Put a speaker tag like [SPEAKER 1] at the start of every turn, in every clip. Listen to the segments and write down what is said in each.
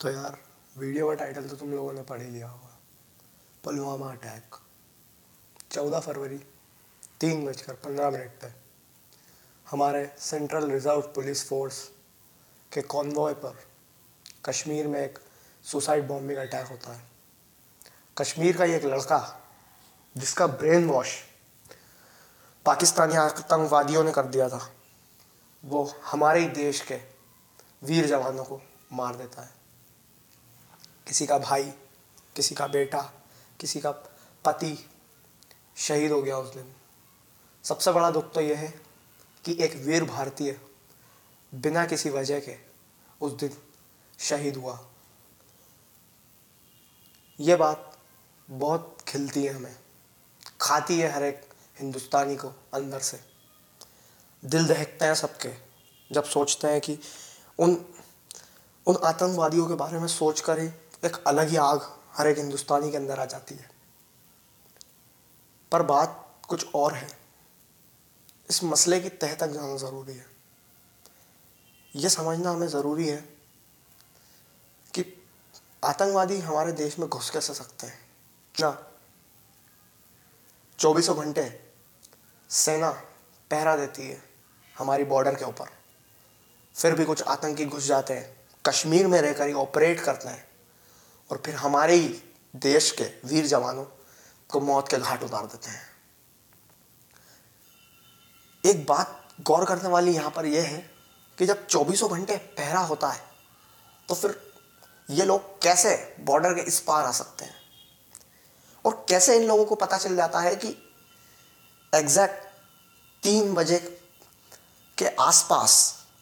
[SPEAKER 1] तो यार वीडियो का टाइटल तो तुम लोगों ने पढ़ ही लिया होगा। पुलवामा अटैक चौदह फरवरी, तीन बजकर पंद्रह मिनट पर हमारे सेंट्रल रिज़र्व पुलिस फोर्स के कॉन्वॉय पर कश्मीर में एक सुसाइड बॉम्बिंग अटैक होता है। कश्मीर का ये एक लड़का, जिसका ब्रेन वॉश पाकिस्तानी आतंकवादियों ने कर दिया था, वो हमारे ही देश के वीर जवानों को मार देता है। किसी का भाई, किसी का बेटा, किसी का पति शहीद हो गया उस दिन। सबसे बड़ा दुख तो यह है कि एक वीर भारतीय बिना किसी वजह के उस दिन शहीद हुआ। ये बात बहुत खिलती है हमें, खाती है हर एक हिंदुस्तानी को अंदर से। दिल दहकते हैं सबके, जब सोचते हैं कि उन उन आतंकवादियों के बारे में सोच कर ही एक अलग ही आग हर एक हिंदुस्तानी के अंदर आ जाती है। पर बात कुछ और है। इस मसले की तह तक जाना ज़रूरी है। यह समझना हमें ज़रूरी है कि आतंकवादी हमारे देश में घुस कैसे सकते हैं। ना, चौबीसों घंटे सेना पहरा देती है हमारी बॉर्डर के ऊपर। फिर भी कुछ आतंकी घुस जाते हैं, कश्मीर में रहकर ही ऑपरेट करते हैं। और फिर हमारे ही देश के वीर जवानों को मौत के घाट उतार देते हैं। एक बात गौर करने वाली यहाँ पर यह है कि जब चौबीसों घंटे पहरा होता है तो फिर ये लोग कैसे बॉर्डर के इस पार आ सकते हैं? और कैसे इन लोगों को पता चल जाता है कि एग्जैक्ट तीन बजे के आसपास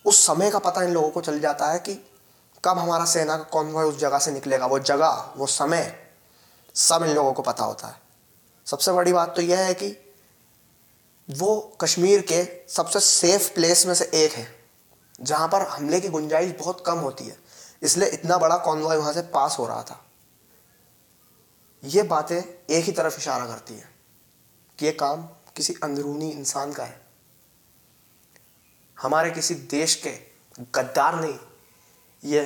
[SPEAKER 1] उस समय का पता इन लोगों को चल जाता है कि कब हमारा सेना का कॉन्वॉय उस जगह से निकलेगा? वो जगह, वो समय, सब इन लोगों को पता होता है। सबसे बड़ी बात तो यह है कि वो कश्मीर के सबसे सेफ़ प्लेस में से एक है, जहाँ पर हमले की गुंजाइश बहुत कम होती है। इसलिए इतना बड़ा कॉन्वॉय वहाँ से पास हो रहा था। ये बातें एक ही तरफ़ इशारा करती हैं कि ये काम किसी अंदरूनी इंसान का है। हमारे किसी देश के गद्दार ने ये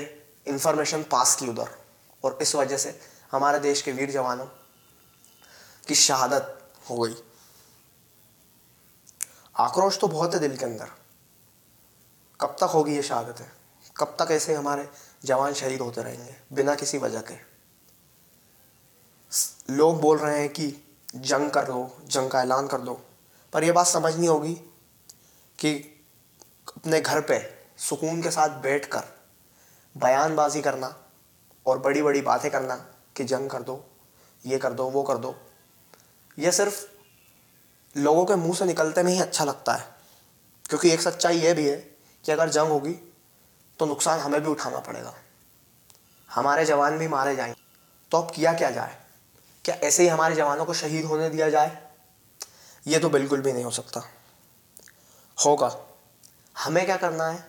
[SPEAKER 1] इंफॉर्मेशन पास की उधर। और इस वजह से हमारे देश के वीर जवानों की शहादत हो गई। आक्रोश तो बहुत है दिल के अंदर। कब तक होगी ये शहादत? कब तक ऐसे हमारे जवान शहीद होते रहेंगे, बिना किसी वजह के? लोग बोल रहे हैं कि जंग कर दो जंग का ऐलान कर दो पर यह बात समझनी होगी कि अपने घर पे सुकून के साथ बैठकर बयानबाजी करना और बड़ी बड़ी बातें करना कि जंग कर दो, ये कर दो, वो कर दो। ये सिर्फ़ लोगों के मुँह से निकलते में ही अच्छा लगता है, क्योंकि एक सच्चाई ये भी है कि अगर जंग होगी तो नुकसान हमें भी उठाना पड़ेगा। हमारे जवान भी मारे जाएँगे। तो अब किया क्या जाए? क्या ऐसे ही हमारे जवानों को शहीद होने दिया जाए? ये तो बिल्कुल भी नहीं हो सकता। होगा। हमें क्या करना है?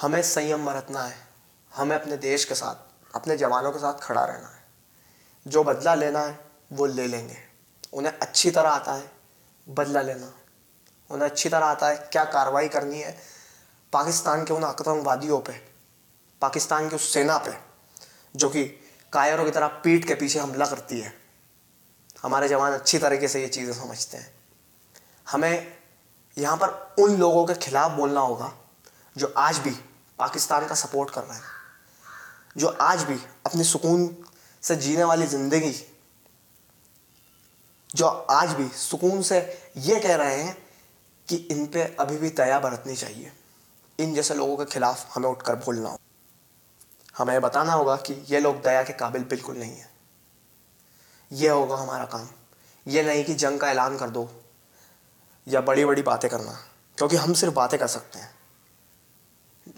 [SPEAKER 1] हमें संयम बरतना है। हमें अपने देश के साथ, अपने जवानों के साथ खड़ा रहना है। जो बदला लेना है, वो ले लेंगे। उन्हें अच्छी तरह आता है, बदला लेना। उन्हें अच्छी तरह आता है क्या कार्रवाई करनी है। पाकिस्तान के उन आतंकवादियों पे, पाकिस्तान की उस सेना पे, जो कि कायरों की तरह पीठ के पीछे हमला करती है। हमारे जवान अच्छी तरीके से ये चीज़ें समझते हैं। हमें यहाँ पर उन लोगों के खिलाफ बोलना होगा, जो आज भी पाकिस्तान का सपोर्ट कर रहे हैं। जो आज भी अपनी सुकून से जीने वाली ज़िंदगी, जो आज भी सुकून से ये कह रहे हैं कि इन पे अभी भी दया बरतनी चाहिए। इन जैसे लोगों के खिलाफ हमें उठकर बोलना हो। हमें बताना होगा कि ये लोग दया के काबिल बिल्कुल नहीं है। ये होगा हमारा काम। ये नहीं कि जंग का ऐलान कर दो या बड़ी बड़ी बातें करना, क्योंकि हम सिर्फ़ बातें कर सकते हैं।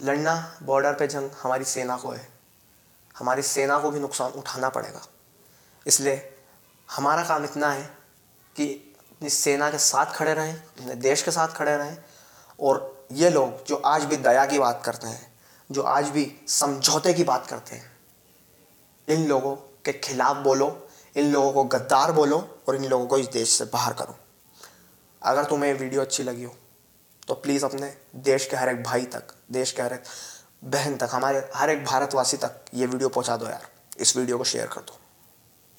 [SPEAKER 1] लड़ना बॉर्डर पे जंग, हमारी सेना को है। हमारी सेना को भी नुकसान उठाना पड़ेगा। इसलिए हमारा काम इतना है कि अपनी सेना के साथ खड़े रहें, अपने देश के साथ खड़े रहें और ये लोग जो आज भी दया की बात करते हैं, जो आज भी समझौते की बात करते हैं, इन लोगों के खिलाफ बोलो, इन लोगों को गद्दार बोलो और इन लोगों को इस देश से बाहर करो। अगर तुम्हें वीडियो अच्छी लगी हो तो प्लीज़ अपने देश के हर एक भाई तक, देश के हर एक बहन तक, हमारे हर एक भारतवासी तक ये वीडियो पहुँचा दो यार। इस वीडियो को शेयर कर दो।